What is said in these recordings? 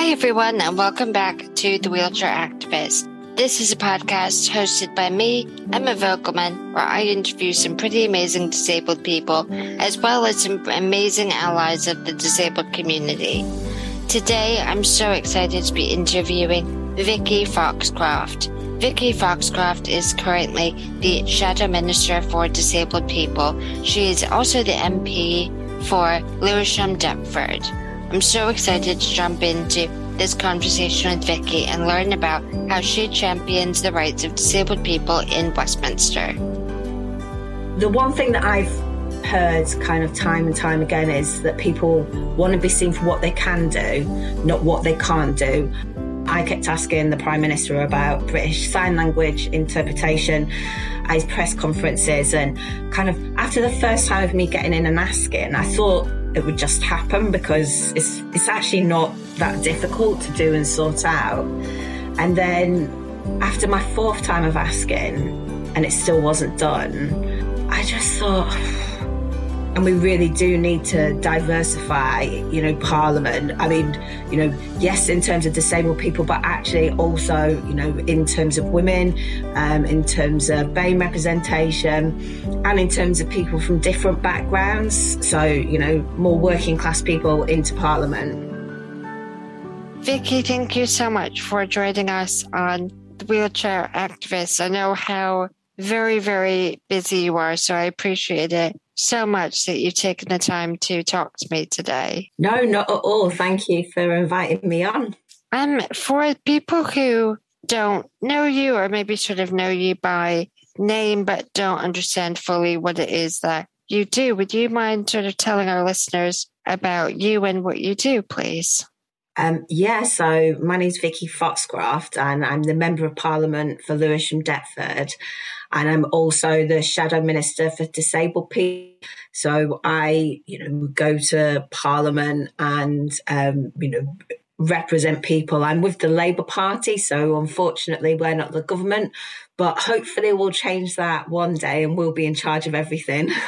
Hi, everyone, and welcome back to The Wheelchair Activist. This is a podcast hosted by me, Emma Vogelmann, where I interview some pretty amazing disabled people, as well as some amazing allies of the disabled community. Today, I'm so excited to be interviewing Vicky Foxcroft. Vicky Foxcroft is currently the Shadow Minister for Disabled People. She is also the MP for Lewisham Deptford. I'm so excited to jump into this conversation with Vicky and learn about how she champions the rights of disabled people in Westminster. The one thing that I've heard kind of time and time again is that people want to be seen for what they can do, not what they can't do. I kept asking the Prime Minister about British Sign Language interpretation at his press conferences, and kind of after the first time of me getting in and asking, I thought it would just happen because it's it's actually not that difficult to do and sort out. And then after my fourth time of asking and it still wasn't done, I just thought and we really do need to diversify, you know, Parliament. I mean, you know, yes, in terms of disabled people, but actually also, you know, in terms of women, um, in terms of BAME representation, and in terms of people from different backgrounds. So, you know, more working class people into Parliament. Vicky, thank you so much for joining us on the Wheelchair Activists. I know how very, very busy you are, so I appreciate it so much that you've taken the time to talk to me today. No, not at all. Thank you for inviting me on. Um, for people who don't know you or maybe sort of know you by name but don't understand fully what it is that you do, would you mind sort of telling our listeners about you and what you do, please? Um, yeah, so my name's Vicky Foxcroft and I'm the Member of Parliament for Lewisham Deptford and I'm also the Shadow Minister for Disabled People. So I, you know, go to Parliament and, um, you know, represent people. I'm with the Labour Party, so unfortunately we're not the government, but hopefully we'll change that one day and we'll be in charge of everything.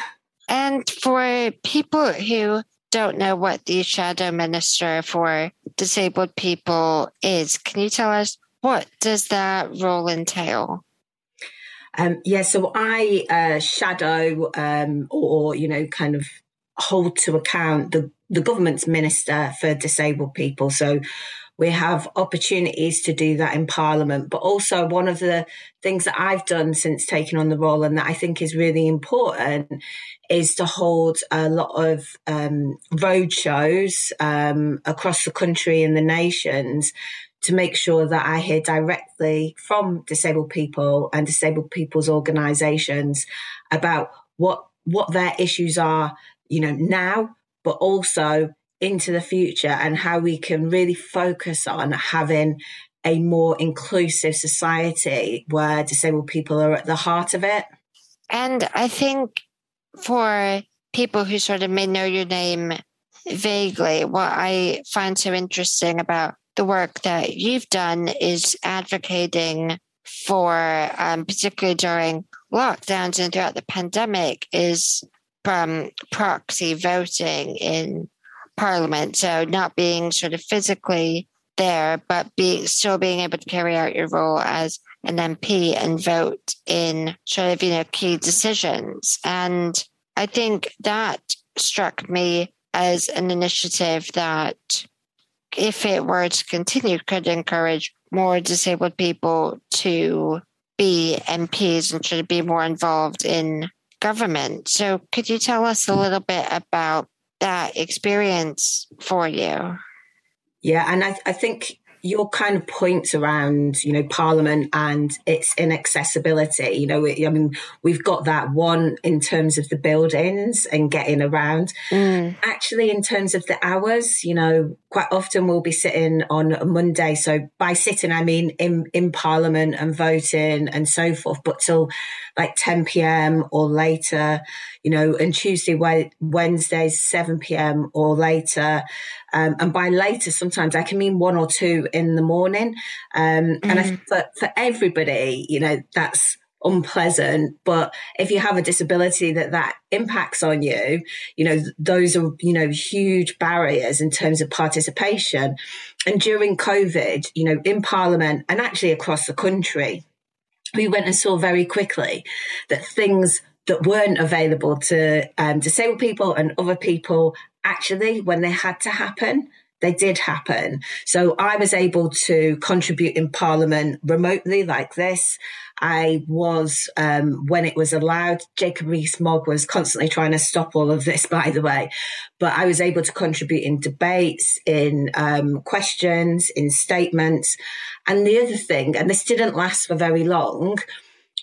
And for people who don't know what the Shadow Minister for Disabled People is, can you tell us what does that role entail? Um, yeah, so I uh, shadow um, or, you know, kind of hold to account the, the government's minister for disabled people. So we have opportunities to do that in Parliament. But also, one of the things that I've done since taking on the role and that I think is really important is to hold a lot of um, road shows um, across the country and the nations to make sure that I hear directly from disabled people and disabled people's organisations about what what their issues are, you know, now, but also into the future and how we can really focus on having a more inclusive society where disabled people are at the heart of it. And I think for people who sort of may know your name vaguely, what I find so interesting about the work that you've done is advocating for, um, particularly during lockdowns and throughout the pandemic, is from proxy voting in Parliament. So not being sort of physically there, but being still being able to carry out your role as an MP and vote in sort of you know key decisions. And I think that struck me as an initiative that if it were to continue, could encourage more disabled people to be MPs and to be more involved in government. So, could you tell us a little bit about that experience for you? Yeah, and I, I think your kind of points around, you know, Parliament and its inaccessibility. You know, I mean, we've got that one in terms of the buildings and getting around. Mm. Actually, in terms of the hours, you know, quite often we'll be sitting on a Monday. So by sitting, I mean in in Parliament and voting and so forth, but till like 10 p.m. or later, you know, and Tuesday, Wednesdays, 7 p.m. or later. Um, and by later, sometimes I can mean one or two in the morning. Um, mm. And I, mm. for, for everybody, you know, that's unpleasant but if you have a disability that that impacts on you you know those are you know huge barriers in terms of participation. And during covid you know in parliament and actually across the country we went and saw very quickly that things that weren't available to um, disabled people and other people actually when they had to happen they did happen. So I was able to contribute in Parliament remotely like this. I was, um, when it was allowed, Jacob Rees-Mogg was constantly trying to stop all of this, by the way. But I was able to contribute in debates, in um, questions, in statements. And the other thing, and this didn't last for very long,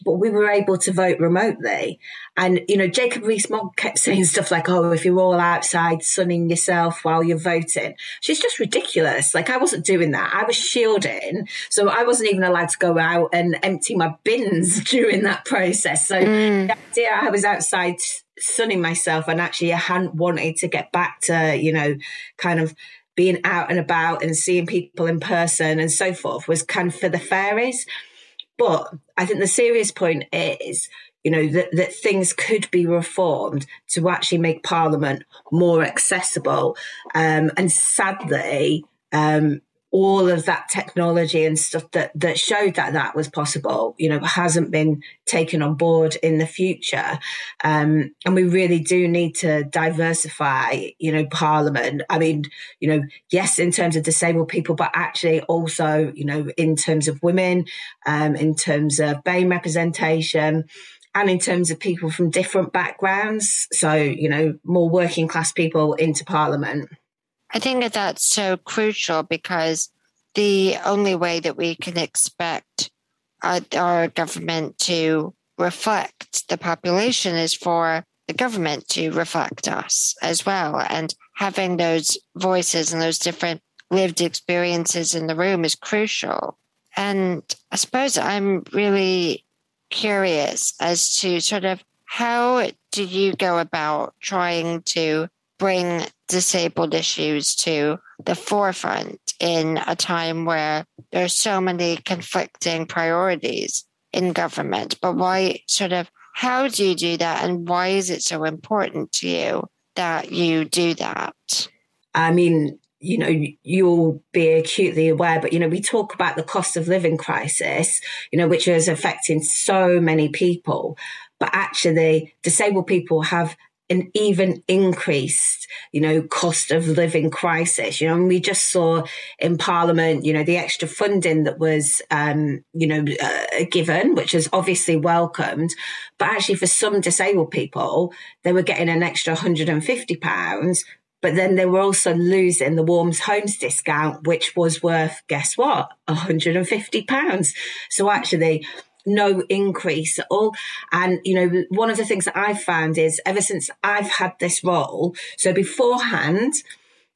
but we were able to vote remotely. And, you know, Jacob Rees-Mogg kept saying stuff like, oh, if you're all outside sunning yourself while you're voting, she's just ridiculous. Like, I wasn't doing that. I was shielding. So I wasn't even allowed to go out and empty my bins during that process. So mm. the idea I was outside sunning myself and actually I hadn't wanted to get back to, you know, kind of being out and about and seeing people in person and so forth was kind of for the fairies. But I think the serious point is, you know, that, that things could be reformed to actually make Parliament more accessible. Um, and sadly, um, all of that technology and stuff that that showed that that was possible, you know, hasn't been taken on board in the future. Um, and we really do need to diversify, you know, Parliament. I mean, you know, yes, in terms of disabled people, but actually also, you know, in terms of women, um, in terms of BAME representation and in terms of people from different backgrounds. So, you know, more working class people into Parliament. I think that that's so crucial because the only way that we can expect our, our government to reflect the population is for the government to reflect us as well. And having those voices and those different lived experiences in the room is crucial. And I suppose I'm really curious as to sort of how do you go about trying to bring disabled issues to the forefront in a time where there's so many conflicting priorities in government. But why sort of how do you do that and why is it so important to you that you do that? I mean, you know, you'll be acutely aware, but you know, we talk about the cost of living crisis, you know, which is affecting so many people. But actually, disabled people have an even increased, you know, cost of living crisis. You know, and we just saw in Parliament, you know, the extra funding that was, um, you know, uh, given, which is obviously welcomed. But actually, for some disabled people, they were getting an extra 150 pounds. But then they were also losing the Warms Homes discount, which was worth, guess what, 150 pounds. So actually, no increase at all. And, you know, one of the things that I've found is ever since I've had this role, so beforehand,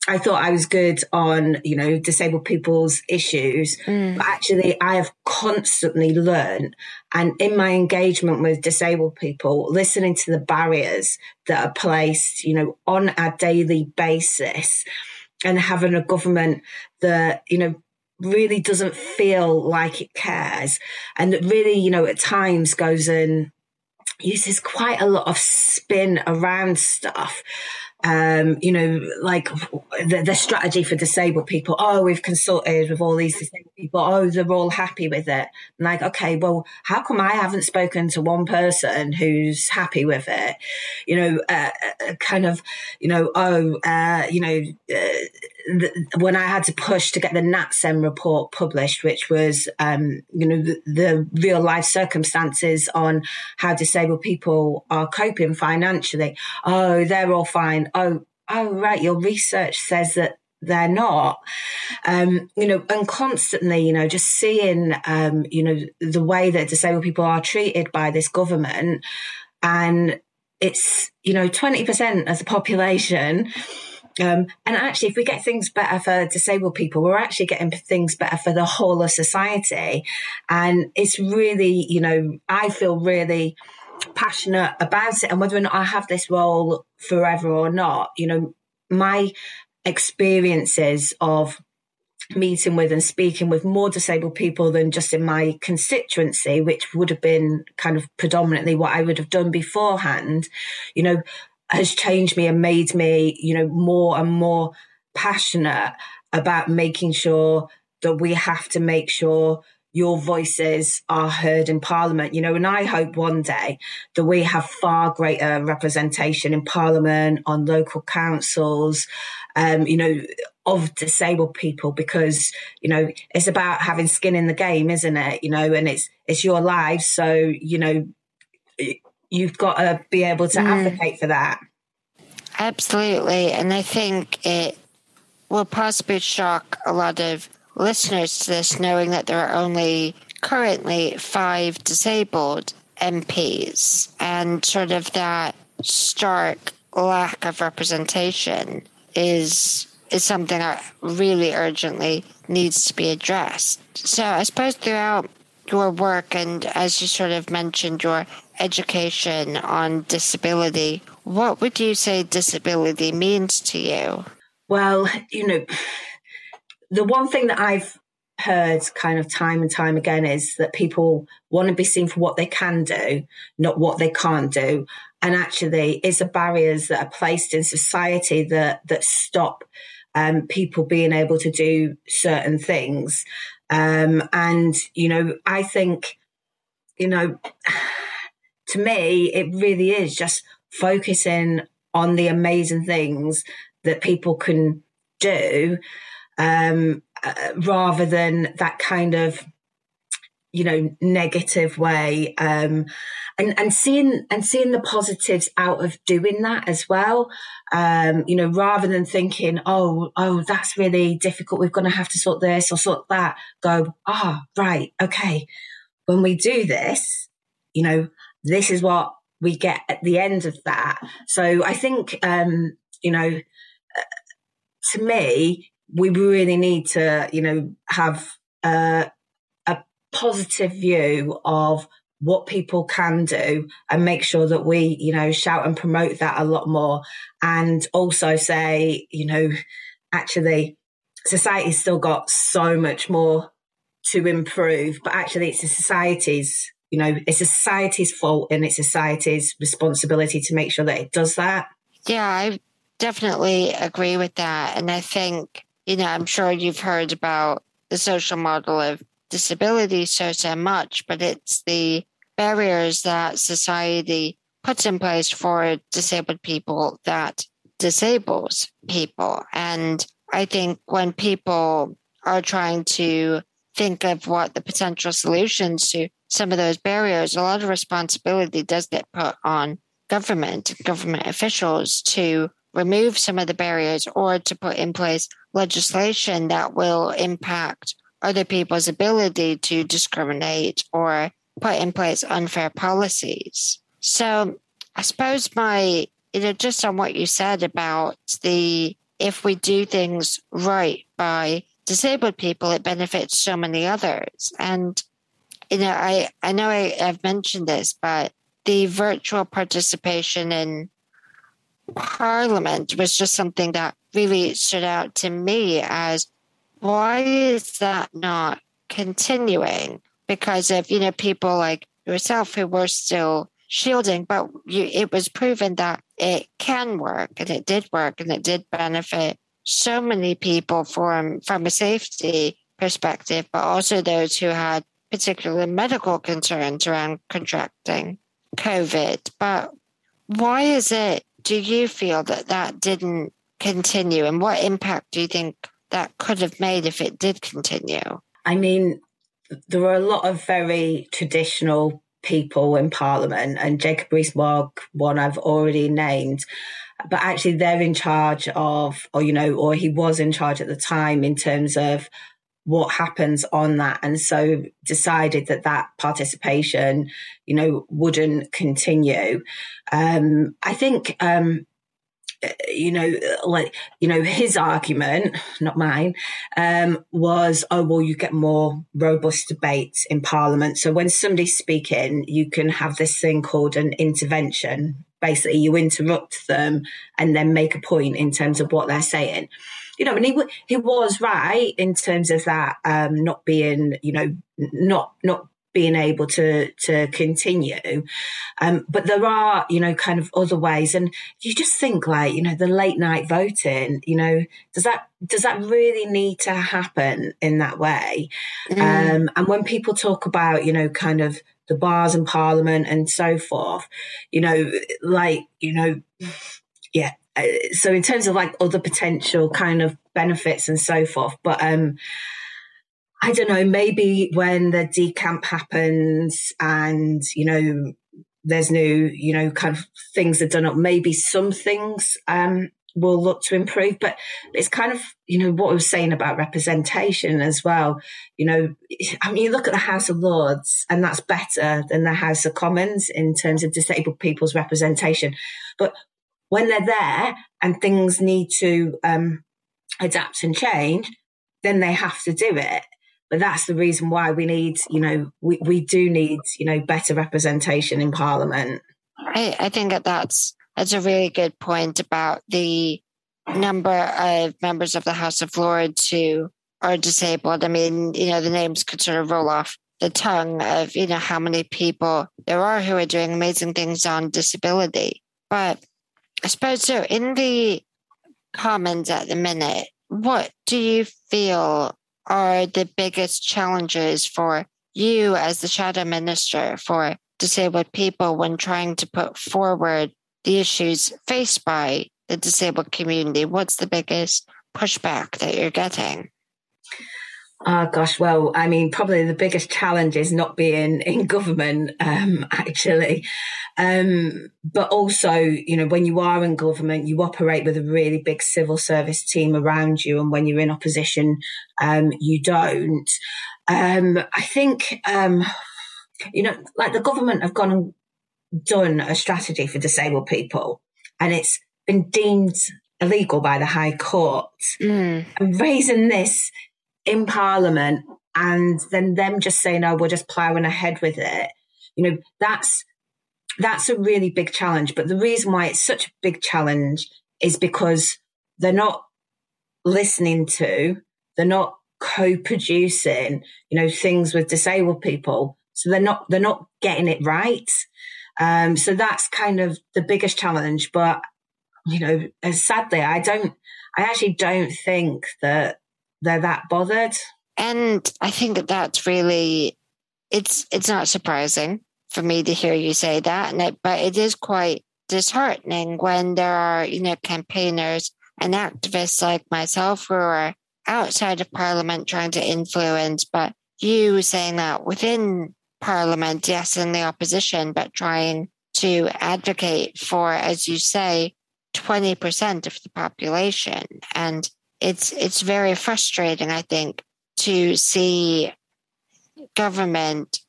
I thought I was good on, you know, disabled people's issues, mm. but actually I have constantly learned and in my engagement with disabled people, listening to the barriers that are placed, you know, on a daily basis and having a government that, you know, really doesn't feel like it cares and that really, you know, at times goes and uses quite a lot of spin around stuff um, you know, like the, the, strategy for disabled people. Oh, we've consulted with all these disabled people. Oh, they're all happy with it. I'm like, okay, well, how come I haven't spoken to one person who's happy with it? You know, uh, uh kind of, you know, oh, uh, you know, uh, the, when I had to push to get the NatCen report published, which was, um, you know, the, the real life circumstances on how disabled people are coping financially. Oh, they're all fine oh, oh, right, your research says that they're not. Um, you know, and constantly, you know, just seeing, um, you know, the way that disabled people are treated by this government. And it's, you know, 20% of the population. Um, and actually, if we get things better for disabled people, we're actually getting things better for the whole of society. And it's really, you know, I feel really passionate about it and whether or not I have this role forever or not, you know, my experiences of meeting with and speaking with more disabled people than just in my constituency, which would have been kind of predominantly what I would have done beforehand, you know, has changed me and made me, you know, more and more passionate about making sure that we have to make sure your voices are heard in parliament, you know, and I hope one day that we have far greater representation in parliament, on local councils, um, you know, of disabled people because, you know, it's about having skin in the game, isn't it? You know, and it's, it's your lives. So, you know, you've got to be able to mm. advocate for that. Absolutely. And I think it will possibly shock a lot of listeners to this, knowing that there are only currently five disabled MPs and sort of that stark lack of representation is is something that really urgently needs to be addressed. So I suppose throughout your work and as you sort of mentioned your education on disability, what would you say disability means to you? Well, you know, the one thing that I've heard kind of time and time again is that people want to be seen for what they can do, not what they can't do. And actually, it's the barriers that are placed in society that that stop um, people being able to do certain things. Um, and you know, I think, you know, to me, it really is just focusing on the amazing things that people can do um, uh, rather than that kind of you know negative way um, and and seeing and seeing the positives out of doing that as well um, you know rather than thinking oh oh that's really difficult. We're going to have to sort this or sort that. Go ah oh, right okay. When we do this you know this is what we get at the end of that so i think um, you know uh, to me we really need to, you know, have a, a positive view of what people can do and make sure that we, you know, shout and promote that a lot more. And also say, you know, actually, society's still got so much more to improve, but actually, it's a society's, you know, it's society's fault and it's society's responsibility to make sure that it does that. Yeah, I definitely agree with that. And I think you know, I'm sure you've heard about the social model of disability so, so much, but it's the barriers that society puts in place for disabled people that disables people. And I think when people are trying to think of what the potential solutions to some of those barriers, a lot of responsibility does get put on government, government officials to remove some of the barriers or to put in place legislation that will impact other people's ability to discriminate or put in place unfair policies. So I suppose my, you know, just on what you said about the, if we do things right by disabled people, it benefits so many others. And, you know, I, I know I, I've mentioned this, but the virtual participation in Parliament was just something that really stood out to me as why is that not continuing? Because of, you know, people like yourself who were still shielding, but you, it was proven that it can work and it did work and it did benefit so many people from, from a safety perspective, but also those who had particular medical concerns around contracting COVID. But why is it do you feel that that didn't continue? And what impact do you think that could have made if it did continue? I mean, there were a lot of very traditional people in Parliament, and Jacob Rees-Mogg, one I've already named. But actually, they're in charge of, or you know, or he was in charge at the time in terms of what happens on that and so decided that that participation you know wouldn't continue um, i think um, you know, like, you know, his argument, not mine, um, was, oh, well, you get more robust debates in Parliament. So when somebody's speaking, you can have this thing called an intervention. Basically, you interrupt them and then make a point in terms of what they're saying. You know, and he he was right in terms of that um, not being, you know, not not being able to to continue. Um, but there are, you know, kind of other ways, and you just think like, you know, the late night voting. You know, does that does that really need to happen in that way? Mm. Um, and when people talk about, you know, kind of the bars and Parliament and so forth, you know, like, you know, yeah. Uh, so in terms of like other potential kind of benefits and so forth, but um, I don't know, maybe when the decamp happens and, you know, there's new, you know, kind of things are done up, maybe some things um, will look to improve. But it's kind of, you know, what I was saying about representation as well. You know, I mean, you look at the House of Lords and that's better than the House of Commons in terms of disabled people's representation. But when they're there and things need to um, adapt and change, then they have to do it. But that's the reason why we need, you know, we, we do need, you know, better representation in Parliament. I, I think that that's that's a really good point about the number of members of the House of Lords who are disabled. I mean, you know, the names could sort of roll off the tongue of, you know, how many people there are who are doing amazing things on disability. But I suppose so in the Commons at the minute, what do you feel are the biggest challenges for you as the shadow minister for disabled people when trying to put forward the issues faced by the disabled community? What's the biggest pushback that you're getting? Oh gosh, well, I mean, probably the biggest challenge is not being in government, um, actually. Um, but also, you know, when you are in government, you operate with a really big civil service team around you. And when you're in opposition, um, you don't. Um, I think, um, you know, like the government have gone and done a strategy for disabled people and it's been deemed illegal by the High Court. Mm. And raising this in Parliament and then them just saying, "Oh, we're just ploughing ahead with it," you know, that's that's a really big challenge. But the reason why it's such a big challenge is because they're not listening to, they're not co-producing, you know, things with disabled people. So they're not they're not getting it right. Um, so that's kind of the biggest challenge. But you know, sadly, I don't. I actually don't think that they're that bothered. And I think that that's really it's it's not surprising for me to hear you say that, and it, but it is quite disheartening when there are you know campaigners and activists like myself who are outside of Parliament trying to influence, but you saying that within Parliament, yes, in the opposition, but trying to advocate for, as you say, 20% of the population. And it's it's very frustrating, I think, to see government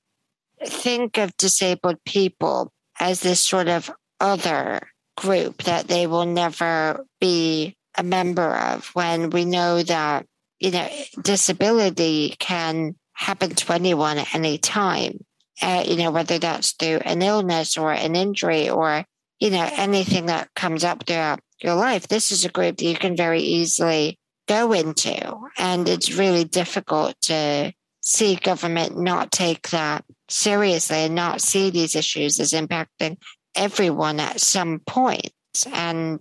think of disabled people as this sort of other group that they will never be a member of when we know that you know disability can happen to anyone at any time uh, you know whether that's through an illness or an injury or you know anything that comes up throughout your life. This is a group that you can very easily go into. And it's really difficult to see government not take that seriously and not see these issues as impacting everyone at some point. And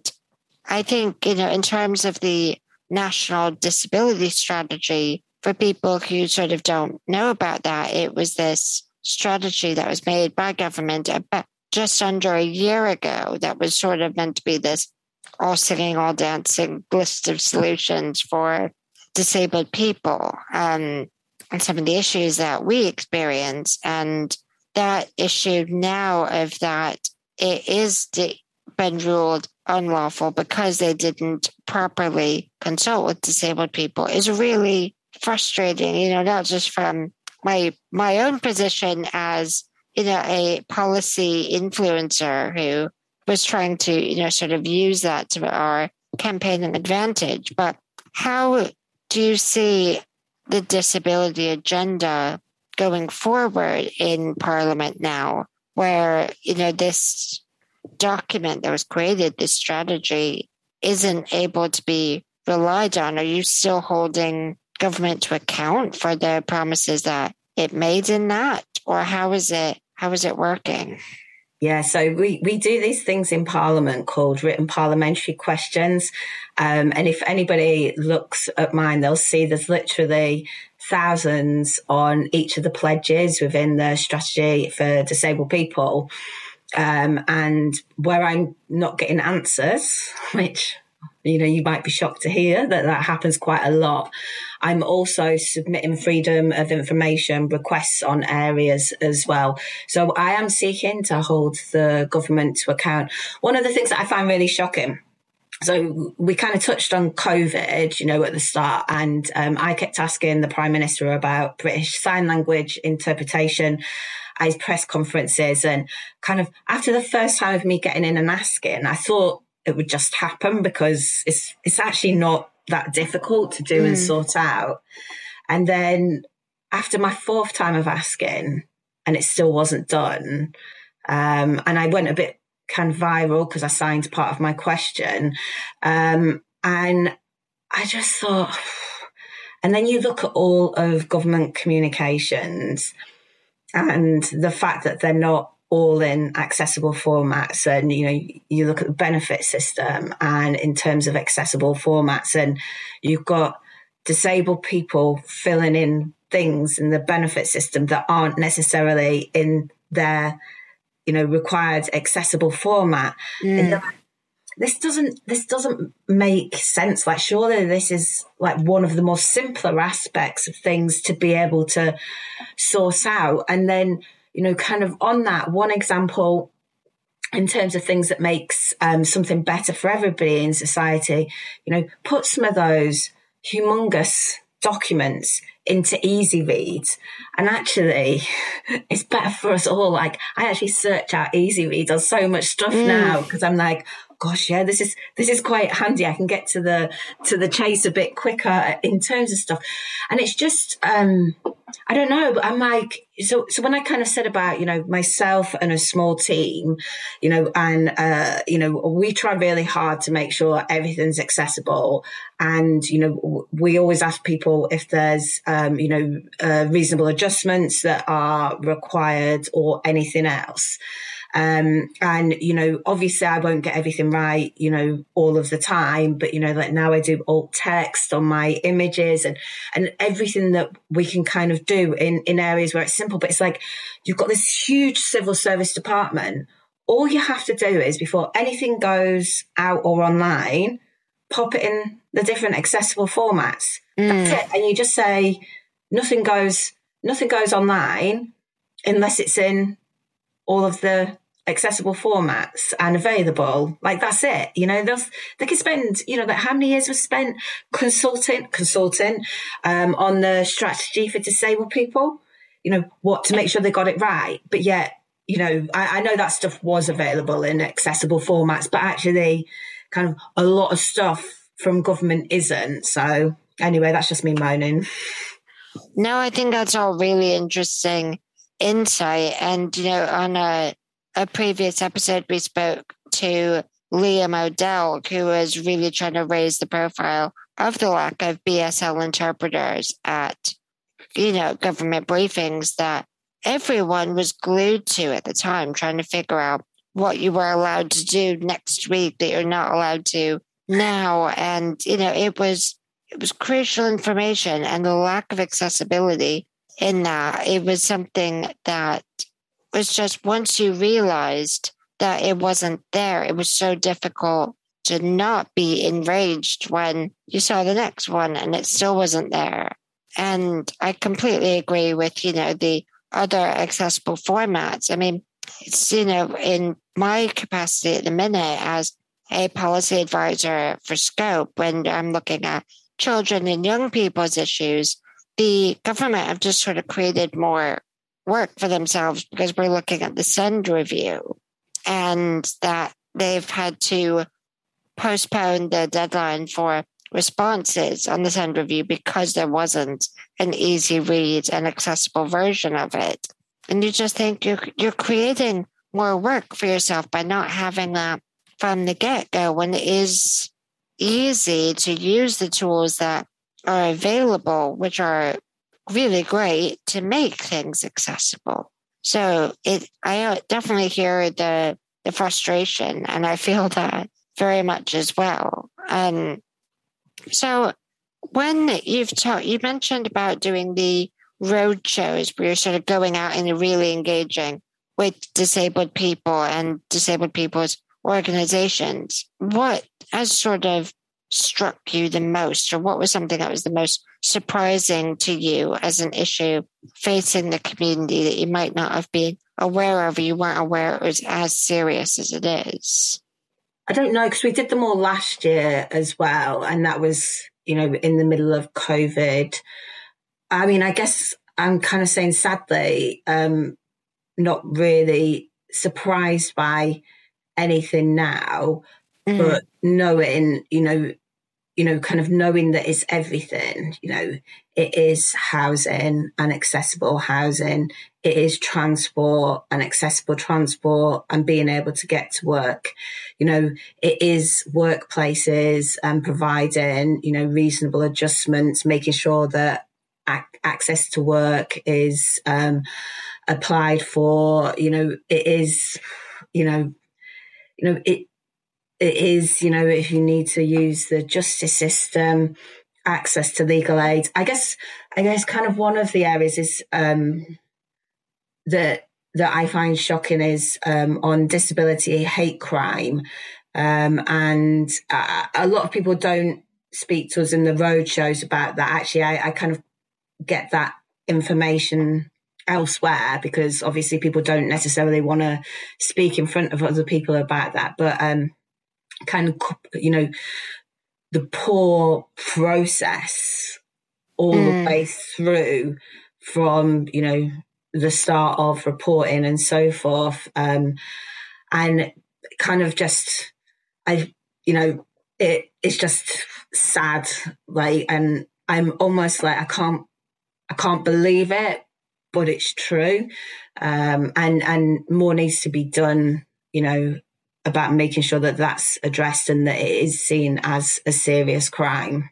I think, you know, in terms of the national disability strategy, for people who sort of don't know about that, it was this strategy that was made by government about just under a year ago that was sort of meant to be this all singing, all dancing list of solutions for disabled people um, and some of the issues that we experience. And that issue now of that it is been ruled unlawful because they didn't properly consult with disabled people is really frustrating, you know, not just from my my own position as you know a policy influencer who was trying to, you know, sort of use that to our campaigning advantage. But how do you see the disability agenda going forward in Parliament now, where, you know, this document that was created, this strategy, isn't able to be relied on? Are you still holding government to account for the promises that it made in that? Or how is it how is it working? Yeah, so we, we do these things in Parliament called written parliamentary questions. Um, and if anybody looks at mine, they'll see there's literally thousands on each of the pledges within the strategy for disabled people. Um, and where I'm not getting answers, which you know, you might be shocked to hear that that happens quite a lot. I'm also submitting freedom of information requests on areas as well. So I am seeking to hold the government to account. One of the things that I find really shocking so we kind of touched on COVID, you know, at the start, and um, I kept asking the Prime Minister about British Sign Language interpretation at his press conferences. And kind of after the first time of me getting in and asking, I thought it would just happen because it's it's actually not that difficult to do mm. and sort out. And then after my fourth time of asking, and it still wasn't done, um, and I went a bit kind of viral because I signed part of my question, um, and I just thought. And then you look at all of government communications and the fact that they're not all in accessible formats and you know you look at the benefit system and in terms of accessible formats and you've got disabled people filling in things in the benefit system that aren't necessarily in their you know required accessible format. Mm. this doesn't this doesn't make sense. Like surely this is like one of the more simpler aspects of things to be able to source out. And then you know, kind of on that, one example in terms of things that makes um, something better for everybody in society, you know, put some of those humongous documents into easy reads and actually it's better for us all like i actually search out easy reads on so much stuff mm. now because i'm like gosh, yeah, this is this is quite handy. I can get to the to the chase a bit quicker in terms of stuff, and it's just um, I don't know, but I'm like so so when I kind of said about you know myself and a small team, you know, and uh, you know we try really hard to make sure everything's accessible, and you know we always ask people if there's um, you know uh, reasonable adjustments that are required or anything else. Um, and, you know, obviously I won't get everything right, you know, all of the time, but, you know, like now I do alt text on my images and, and everything that we can kind of do in, in areas where it's simple, but it's like you've got this huge civil service department. All you have to do is before anything goes out or online, pop it in the different accessible formats. Mm. That's it. And you just say nothing goes, nothing goes online unless it's in all of the accessible formats and available. Like that's it. You know, they can spend, you know, that how many years was spent consulting, consulting, um, on the strategy for disabled people, you know, what to make sure they got it right. But yet, you know, I, I know that stuff was available in accessible formats, but actually kind of a lot of stuff from government isn't. So anyway, that's just me moaning. No, I think that's all really interesting insight. And, you know, on a a previous episode, we spoke to Liam O'Dell, who was really trying to raise the profile of the lack of BSL interpreters at, you know, government briefings that everyone was glued to at the time, trying to figure out what you were allowed to do next week that you're not allowed to now. And, you know, it was, it was crucial information and the lack of accessibility in that. It was something that was just once you realized that it wasn't there, it was so difficult to not be enraged when you saw the next one and it still wasn't there. And I completely agree with, you know, the other accessible formats. I mean, it's, you know, in my capacity at the minute as a policy advisor for Scope, when I'm looking at children and young people's issues, the government have just sort of created more work for themselves because we're looking at the SEND review and that they've had to postpone the deadline for responses on the SEND review because there wasn't an easy read and accessible version of it. And you just think you're, you're creating more work for yourself by not having that from the get go when it is easy to use the tools that are available, which are really great to make things accessible. So it, I uh, definitely hear the, the frustration and I feel that very much as well. And so when you've talked, you mentioned about doing the road shows where you're sort of going out and really engaging with disabled people and disabled people's organizations. What has sort of struck you the most, or what was something that was the most surprising to you as an issue facing the community that you might not have been aware of, or you weren't aware it was as serious as it is? I don't know because we did them all last year as well, and that was you know in the middle of COVID. I mean, I guess I'm kind of saying sadly, um, not really surprised by anything now, mm. but knowing, you know, you know, kind of knowing that it's everything, you know, it is housing and accessible housing. It is transport and accessible transport and being able to get to work. You know, it is workplaces and providing, you know, reasonable adjustments, making sure that ac- access to work is, um, applied for, you know, it is, you know, you know, it, it is, you know, if you need to use the justice system, access to legal aid. I guess, I guess kind of one of the areas is, um, that, that I find shocking is, um, on disability hate crime. Um, and uh, a lot of people don't speak to us in the road shows about that. Actually, I, I kind of get that information elsewhere because obviously people don't necessarily want to speak in front of other people about that. But, um, kind of, you know, the poor process all mm. the way through from, you know, the start of reporting and so forth. Um, and kind of just, I, you know, it, it's just sad. Like, and I'm almost like, I can't, I can't believe it, but it's true. Um, and, and more needs to be done, you know, about making sure that that's addressed and that it is seen as a serious crime.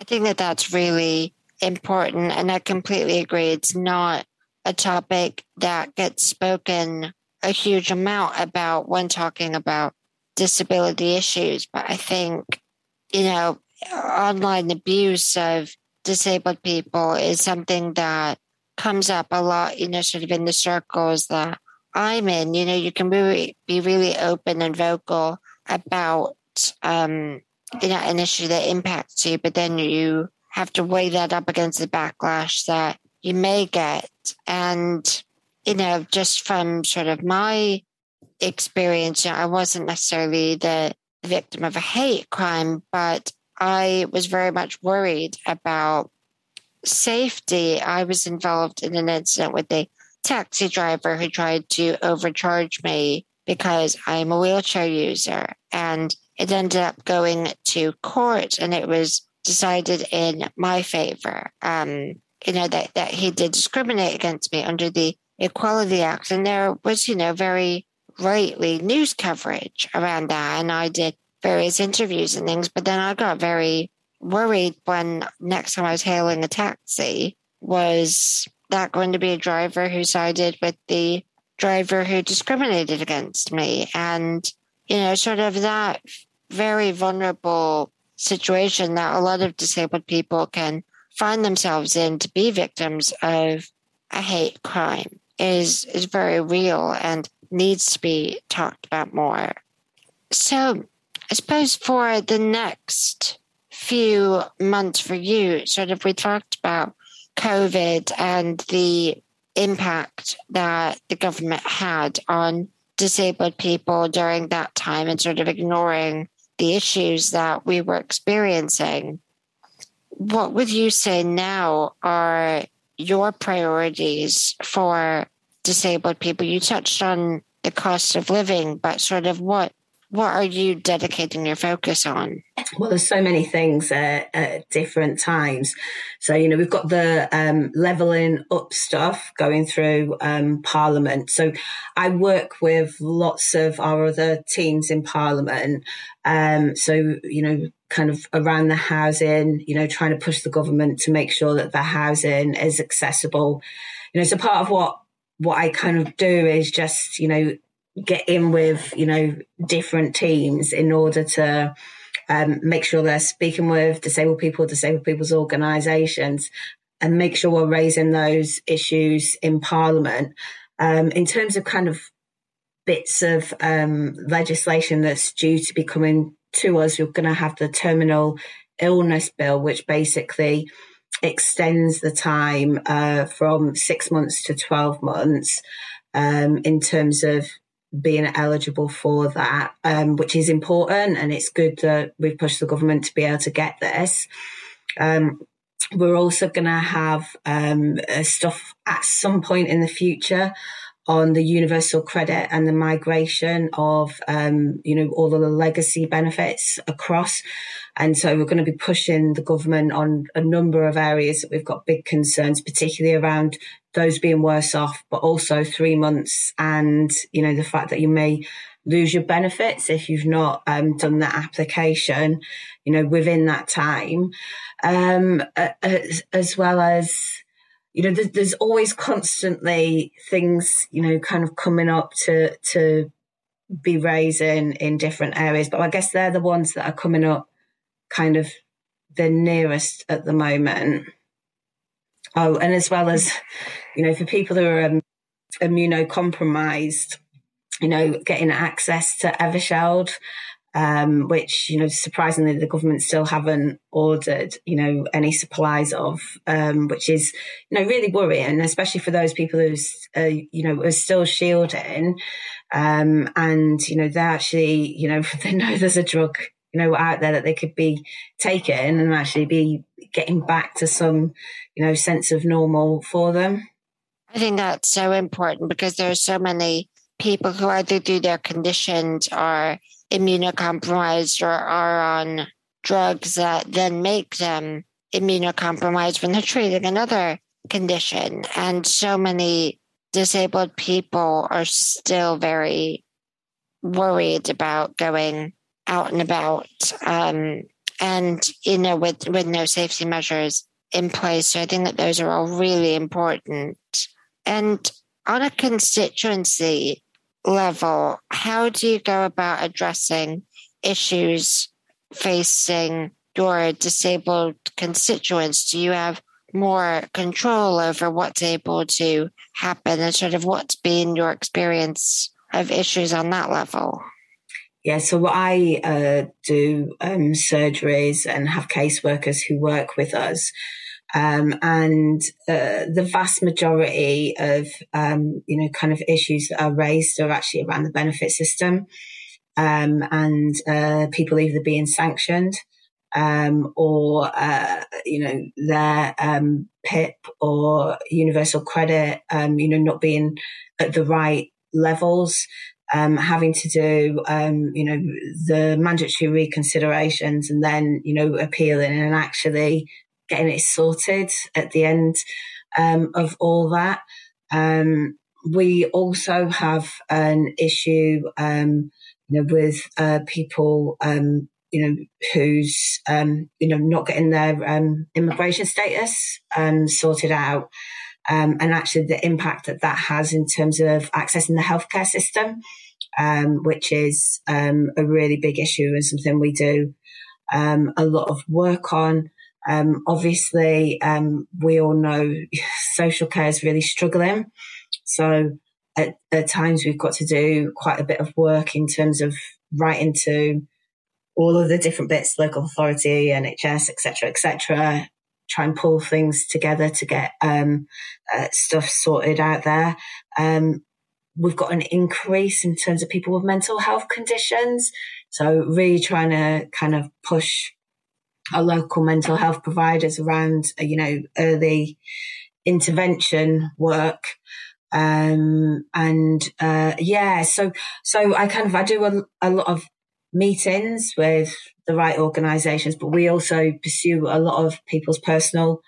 I think that that's really important. And I completely agree. It's not a topic that gets spoken a huge amount about when talking about disability issues. But I think, you know, online abuse of disabled people is something that comes up a lot, you know, sort of in the circles that I'm in, you know, you can really be really open and vocal about um, you know, an issue that impacts you, but then you have to weigh that up against the backlash that you may get. And, you know, just from sort of my experience, you know, I wasn't necessarily the victim of a hate crime, but I was very much worried about safety. I was involved in an incident with a taxi driver who tried to overcharge me because I'm a wheelchair user. And it ended up going to court and it was decided in my favor. Um, you know, that, that he did discriminate against me under the Equality Act. And there was, you know, very rightly news coverage around that. And I did various interviews and things, but then I got very worried when next time I was hailing a taxi was that going to be a driver who sided with the driver who discriminated against me? And, you know, sort of that very vulnerable situation that a lot of disabled people can find themselves in to be victims of a hate crime is is very real and needs to be talked about more. So I suppose for the next few months for you, sort of we talked about COVID and the impact that the government had on disabled people during that time and sort of ignoring the issues that we were experiencing. What would you say now are your priorities for disabled people? You touched on the cost of living, but sort of what what are you dedicating your focus on? Well, there's so many things at, at different times. So, you know, we've got the um, levelling up stuff going through um, Parliament. So, I work with lots of our other teams in Parliament. Um, so, you know, kind of around the housing, you know, trying to push the government to make sure that the housing is accessible. You know, so part of what what I kind of do is just, you know, get in with you know different teams in order to um, make sure they're speaking with disabled people, disabled people's organisations, and make sure we're raising those issues in Parliament. Um, in terms of kind of bits of um, legislation that's due to be coming to us, we're going to have the terminal illness bill, which basically extends the time uh, from six months to 12 months um, in terms of being eligible for that, um, which is important. And it's good that we've pushed the government to be able to get this. Um, we're also going to have um, stuff at some point in the future on the universal credit and the migration of, um, you know, all the legacy benefits across. And so we're going to be pushing the government on a number of areas that we've got big concerns, particularly around those being worse off, but also three months and, you know, the fact that you may lose your benefits if you've not um, done that application, you know, within that time. Um, as, as well as, you know, there's, there's always constantly things, you know, kind of coming up to, to be raising in different areas. But I guess they're the ones that are coming up kind of the nearest at the moment. Oh, and as well as, you know, for people who are um, immunocompromised, you know, getting access to Evusheld, um, which, you know, surprisingly, the government still haven't ordered, you know, any supplies of, um, which is, you know, really worrying, especially for those people who, uh, you know, are still shielding. Um, and, you know, they actually, you know, they know there's a drug, you know, out there that they could be taken and actually be getting back to some, you know, sense of normal for them. I think that's so important because there are so many people who either through their conditions are immunocompromised or are on drugs that then make them immunocompromised when they're treating another condition. And so many disabled people are still very worried about going out and about. Um, and, you know, with, with no safety measures in place. So I think that those are all really important. And on a constituency level, how do you go about addressing issues facing your disabled constituents? Do you have more control over what's able to happen and sort of what's been your experience of issues on that level? Yeah, so I uh, do um, surgeries and have caseworkers who work with us. Um, and uh, the vast majority of, um, you know, kind of issues that are raised are actually around the benefit system. Um, and uh, people either being sanctioned um, or, uh, you know, their um, PIP or universal credit, um, you know, not being at the right levels. Um, having to do, um, you know, the mandatory reconsiderations and then, you know, appealing and actually getting it sorted at the end um, of all that. Um, we also have an issue, um, you know, with uh, people, um, you know, who's, um, you know, not getting their um, immigration status sorted out. and actually the impact that that has in terms of accessing the healthcare system, which is a really big issue and something we do a lot of work on. Um, obviously, um, we all know social care is really struggling. So at, at, times we've got to do quite a bit of work in terms of writing to all of the different bits, local authority, NHS, etc., etc. Try and pull things together to get um, uh, stuff sorted out there. Um, we've got an increase in terms of people with mental health conditions. So really trying to kind of push our local mental health providers around, uh, you know, early intervention work. Um, and, uh, yeah, so, so I kind of, I do a, a lot of meetings with the right organisations, but we also pursue a lot of people's personal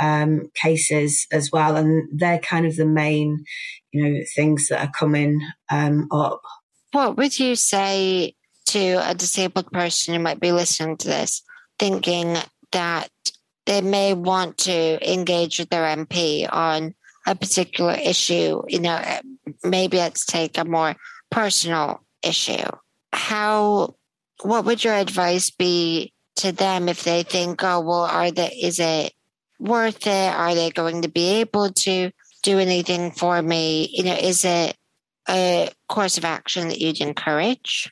um, cases as well, and they're kind of the main, you know, things that are coming um, up. What would you say to a disabled person who might be listening to this, thinking that they may want to engage with their MP on a particular issue? You know, maybe let's take a more personal issue. How, what would your advice be to them if they think, oh, well, are they, is it worth it? Are they going to be able to do anything for me? You know, is it a course of action that you'd encourage?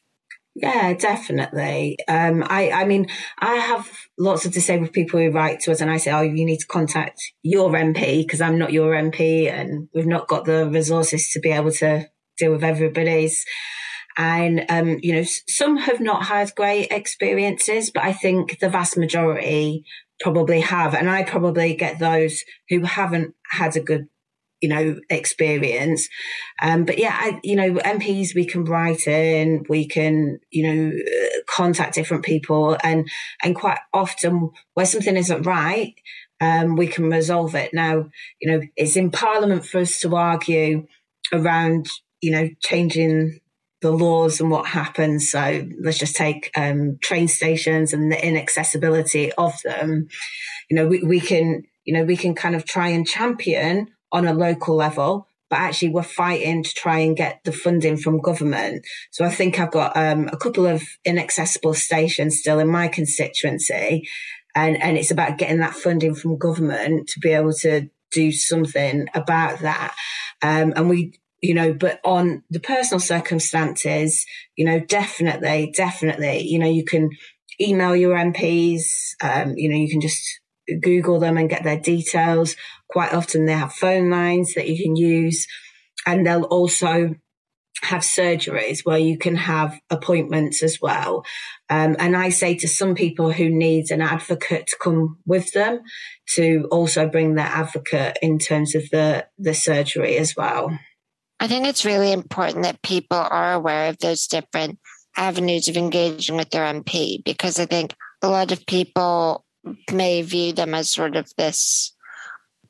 Yeah, definitely. Um, I, I mean, I have lots of disabled people who write to us and I say, oh, you need to contact your MP because I'm not your MP and we've not got the resources to be able to deal with everybody's. And, um, you know, some have not had great experiences, but I think the vast majority probably have. And I probably get those who haven't had a good you know, experience. Um, but yeah, I, you know, MPs, we can write in, we can, you know, contact different people and, and quite often where something isn't right, um, we can resolve it. Now, you know, it's in parliament for us to argue around, you know, changing the laws and what happens. So let's just take um, train stations and the inaccessibility of them. You know, we, we can, you know, we can kind of try and champion on a local level, but actually we're fighting to try and get the funding from government. So I think I've got um, a couple of inaccessible stations still in my constituency. And, and it's about getting that funding from government to be able to do something about that. Um, and we, you know, but on the personal circumstances, you know, definitely, definitely, you know, you can email your MPs, um, you know, you can just Google them and get their details. Quite often they have phone lines that you can use and they'll also have surgeries where you can have appointments as well. Um, and I say to some people who need an advocate to come with them to also bring their advocate in terms of the, the surgery as well. I think it's really important that people are aware of those different avenues of engaging with their MP because I think a lot of people may view them as sort of this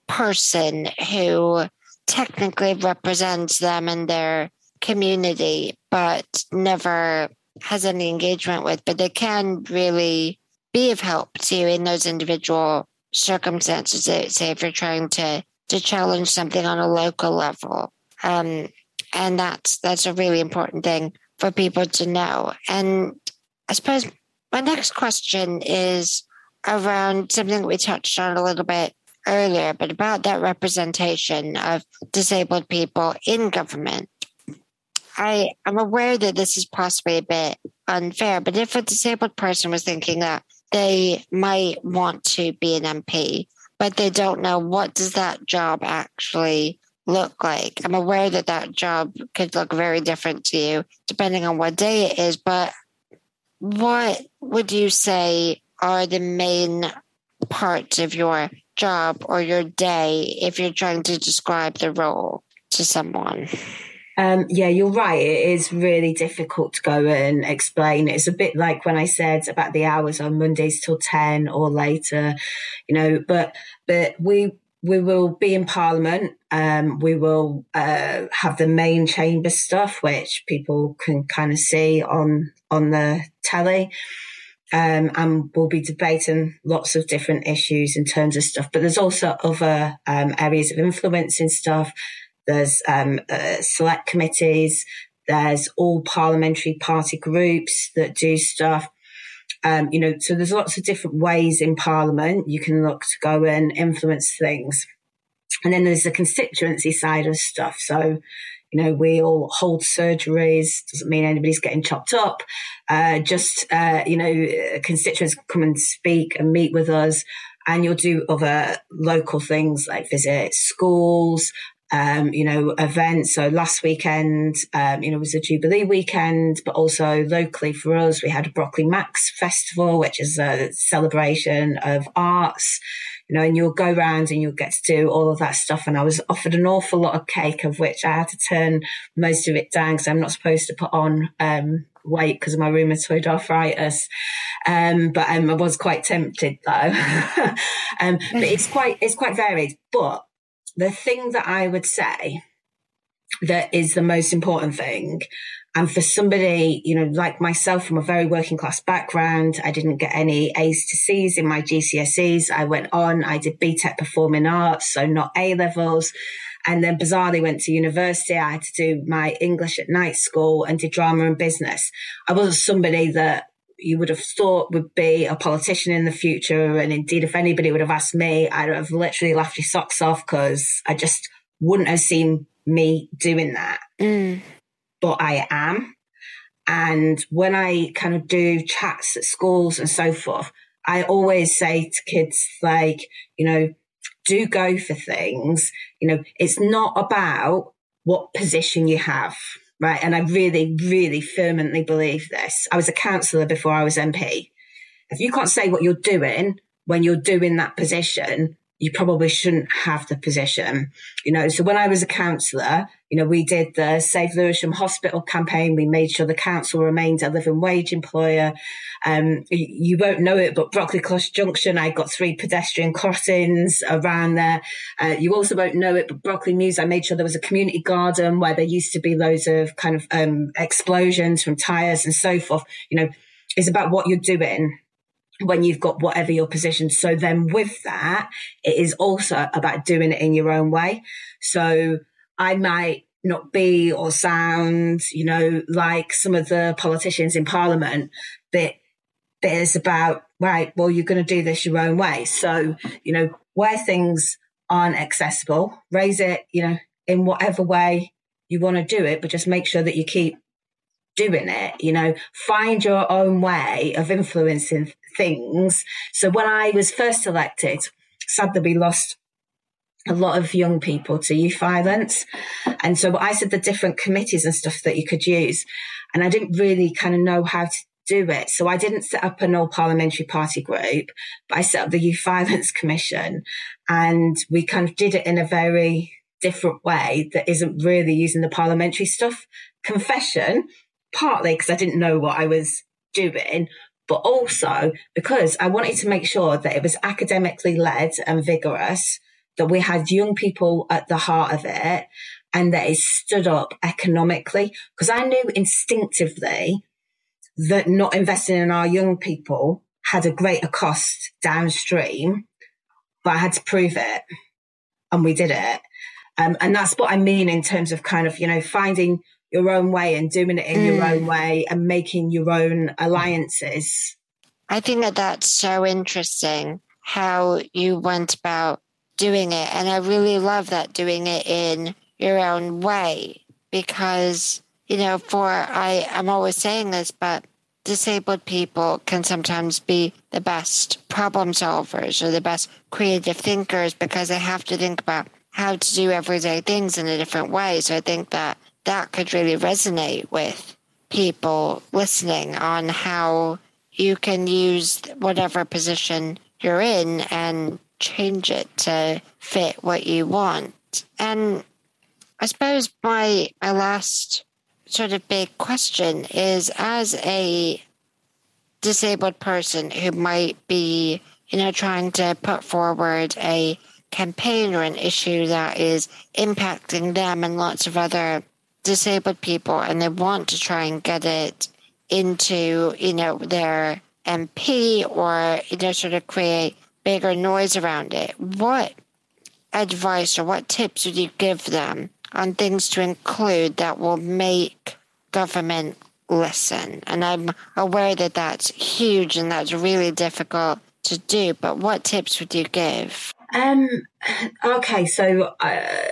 person who technically represents them and their community, but never has any engagement with, but they can really be of help to you in those individual circumstances. Say if you're trying to to challenge something on a local level, um, and that's that's a really important thing for people to know. And I suppose my next question is around um, something we touched on a little bit earlier, but about that representation of disabled people in government. I am aware that this is possibly a bit unfair, but if a disabled person was thinking that they might want to be an MP, but they don't know what does that job actually look like. I'm aware that that job could look very different to you depending on what day it is, but what would you say are the main parts of your job or your day if you're trying to describe the role to someone? Um, yeah, you're right. It is really difficult to go and explain. It's a bit like when I said about the hours on Mondays till 10 or later, you know, but, but we, we will be in Parliament. Um, we will uh, have the main chamber stuff, which people can kind of see on on the telly. Um, and we'll be debating lots of different issues in terms of stuff. But there's also other um, areas of influence in stuff. There's um, uh, select committees. There's all parliamentary party groups that do stuff. Um, you know, so there's lots of different ways in Parliament you can look to go and influence things. And then there's the constituency side of stuff. So, you know, we all hold surgeries. Doesn't mean anybody's getting chopped up. Uh, just, uh, you know, constituents come and speak and meet with us. And you'll do other local things like visit schools, um, you know, events. So last weekend, um, you know, was a Jubilee weekend, but also locally for us, we had a Brockley Max Festival, which is a celebration of arts you know, and you'll go around and you'll get to do all of that stuff. And I was offered an awful lot of cake, of which I had to turn most of it down because I'm not supposed to put on um, weight because of my rheumatoid arthritis. Um, but um, I was quite tempted though. um, but it's quite it's quite varied. But the thing that I would say that is the most important thing and for somebody, you know, like myself from a very working class background, I didn't get any A's to C's in my GCSEs. I went on, I did BTEC performing arts, so not A levels. And then bizarrely went to university. I had to do my English at night school and did drama and business. I wasn't somebody that you would have thought would be a politician in the future. And indeed, if anybody would have asked me, I'd have literally laughed your socks off because I just wouldn't have seen me doing that. Mm but I am. And when I kind of do chats at schools and so forth, I always say to kids, like, you know, do go for things. You know, it's not about what position you have, right? And I really, really firmly believe this. I was a councillor before I was MP. If you can't say what you're doing when you're doing that position, you probably shouldn't have the position. You know, so when I was a councillor, you know, we did the Save Lewisham Hospital campaign. We made sure the council remained a living wage employer. Um, you won't know it, but Brockley Cross Junction, I got three pedestrian crossings around there. Uh, you also won't know it, but Brockley News, I made sure there was a community garden where there used to be loads of kind of um, explosions from tyres and so forth. You know, it's about what you're doing when you've got whatever your position. So then with that, it is also about doing it in your own way. So I might not be or sound, you know, like some of the politicians in parliament, but, it's about, right, well, you're going to do this your own way. So, you know, where things aren't accessible, raise it, you know, in whatever way you want to do it, but just make sure that you keep doing it, you know, find your own way of influencing things. So when I was first elected, sadly we lost a lot of young people to youth violence. And so I said the different committees and stuff that you could use. And I didn't really kind of know how to do it. So I didn't set up an all parliamentary party group, but I set up the Youth Violence Commission and we kind of did it in a very different way that isn't really using the parliamentary stuff. Confession, partly because I didn't know what I was doing, but also because I wanted to make sure that it was academically led and vigorous, that we had young people at the heart of it, and that it stood up economically. Because I knew instinctively that not investing in our young people had a greater cost downstream, but I had to prove it, and we did it. Um, and that's what I mean in terms of kind of, you know, finding your own way and doing it in mm. your own mm. way and making your own alliances. I think that that's so interesting how you went about doing it. And I really love that doing it in your own way because, you know, for I, I'm always saying this, but disabled people can sometimes be the best problem solvers or the best creative thinkers because they have to think about how to do everyday things in a different way. So I think that that could really resonate with people listening on how you can use whatever position you're in and change it to fit what you want. And I suppose my my last sort of big question is as a disabled person who might be, you know, trying to put forward a campaign or an issue that is impacting them and lots of other disabled people and they want to try and get it into, you know, their MP or, you know, sort of create bigger noise around it. What advice or what tips would you give them on things to include that will make government listen? And I'm aware that that's huge and that's really difficult to do, but what tips would you give? Um, okay, so uh,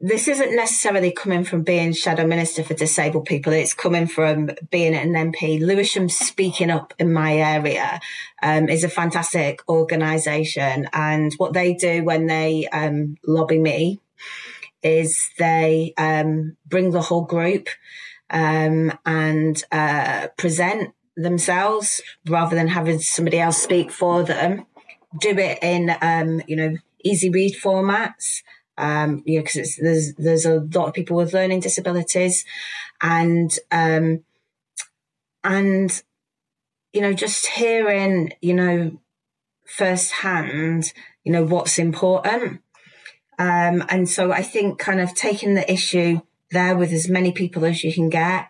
this isn't necessarily coming from being shadow minister for disabled people. It's coming from being an MP. Lewisham Speaking Up in my area um, is a fantastic organisation, and what they do when they um, lobby me is they um, bring the whole group um, and uh, present themselves rather than having somebody else speak for them. Do it in um, you know easy read formats um, you know, because there's there's a lot of people with learning disabilities, and um, and, you know, just hearing, you know, firsthand, you know, what's important. Um, and so I think kind of taking the issue there with as many people as you can get.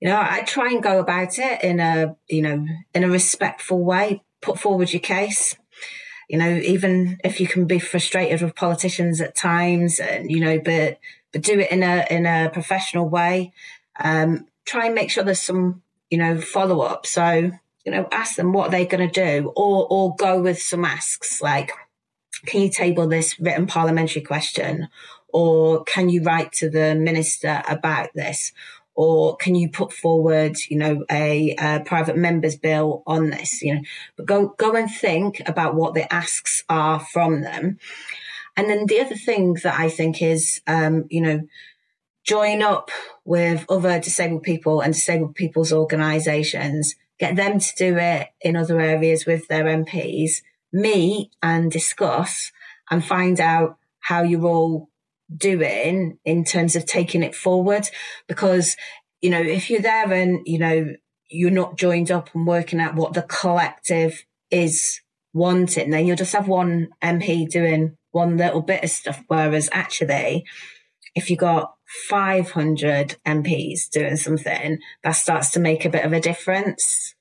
You know, I try and go about it in a, you know, in a respectful way, put forward your case. You know, even if you can be frustrated with politicians at times and, you know, but, but do it in a, in a professional way. Um, try and make sure there's some, you know, follow up. So, you know, ask them what they're going to do or, or go with some asks like, can you table this written parliamentary question? Or can you write to the minister about this? Or can you put forward, you know, a, a private members bill on this? You know, but go go and think about what the asks are from them. And then the other thing that I think is, um, you know, join up with other disabled people and disabled people's organisations, get them to do it in other areas with their MPs, meet and discuss and find out how you're all doing in terms of taking it forward. Because, you know, if you're there and, you know, you're not joined up and working out what the collective is wanting, then you'll just have one MP doing one little bit of stuff. Whereas actually, if you got 500 MPs doing something, that starts to make a bit of a difference.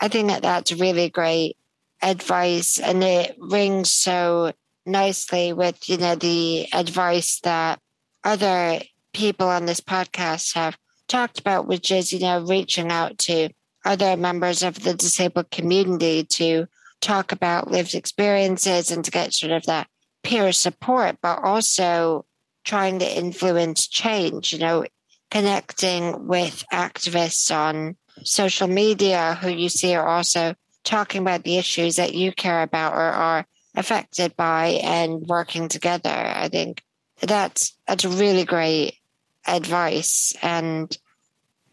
I think that that's really great advice and it rings so nicely with, you know, the advice that other people on this podcast have talked about, which is, you know, reaching out to other members of the disabled community to talk about lived experiences and to get sort of that peer support, but also trying to influence change, you know, connecting with activists on social media who you see are also talking about the issues that you care about or are affected by and working together. I think that's that's really great advice. And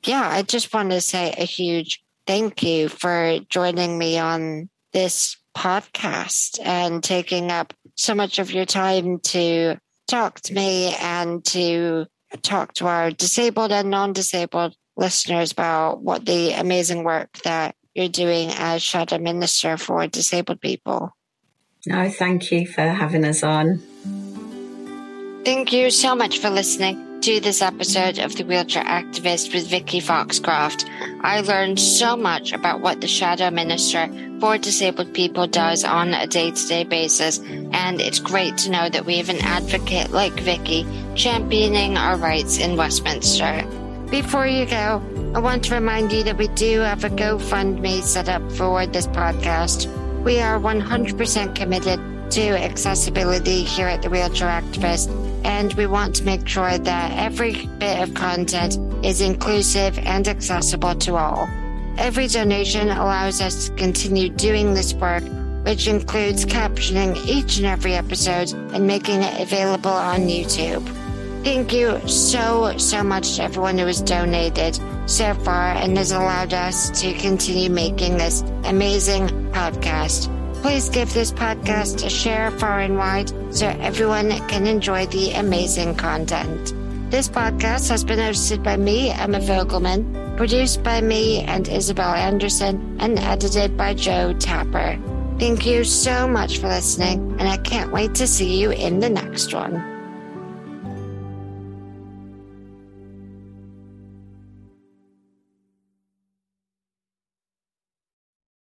yeah, I just want to say a huge thank you for joining me on this podcast and taking up so much of your time to talk to me and to talk to our disabled and non-disabled listeners about what the amazing work that you're doing as Shadow Minister for Disabled People. No, thank you for having us on. Thank you so much for listening to this episode of The Wheelchair Activist with Vicky Foxcroft. I learned so much about what the Shadow Minister for Disabled People does on a day to day basis, and it's great to know that we have an advocate like Vicky championing our rights in Westminster. Before you go, I want to remind you that we do have a GoFundMe set up for this podcast. We are 100% committed to accessibility here at the Wheelchair Activist, and we want to make sure that every bit of content is inclusive and accessible to all. Every donation allows us to continue doing this work, which includes captioning each and every episode and making it available on YouTube. Thank you so, so much to everyone who has donated so far and has allowed us to continue making this amazing podcast. Please give this podcast a share far and wide so everyone can enjoy the amazing content. This podcast has been hosted by me, Emma Vogelmann, produced by me and Isabel Anderson, and edited by Joe Tapper. Thank you so much for listening, and I can't wait to see you in the next one.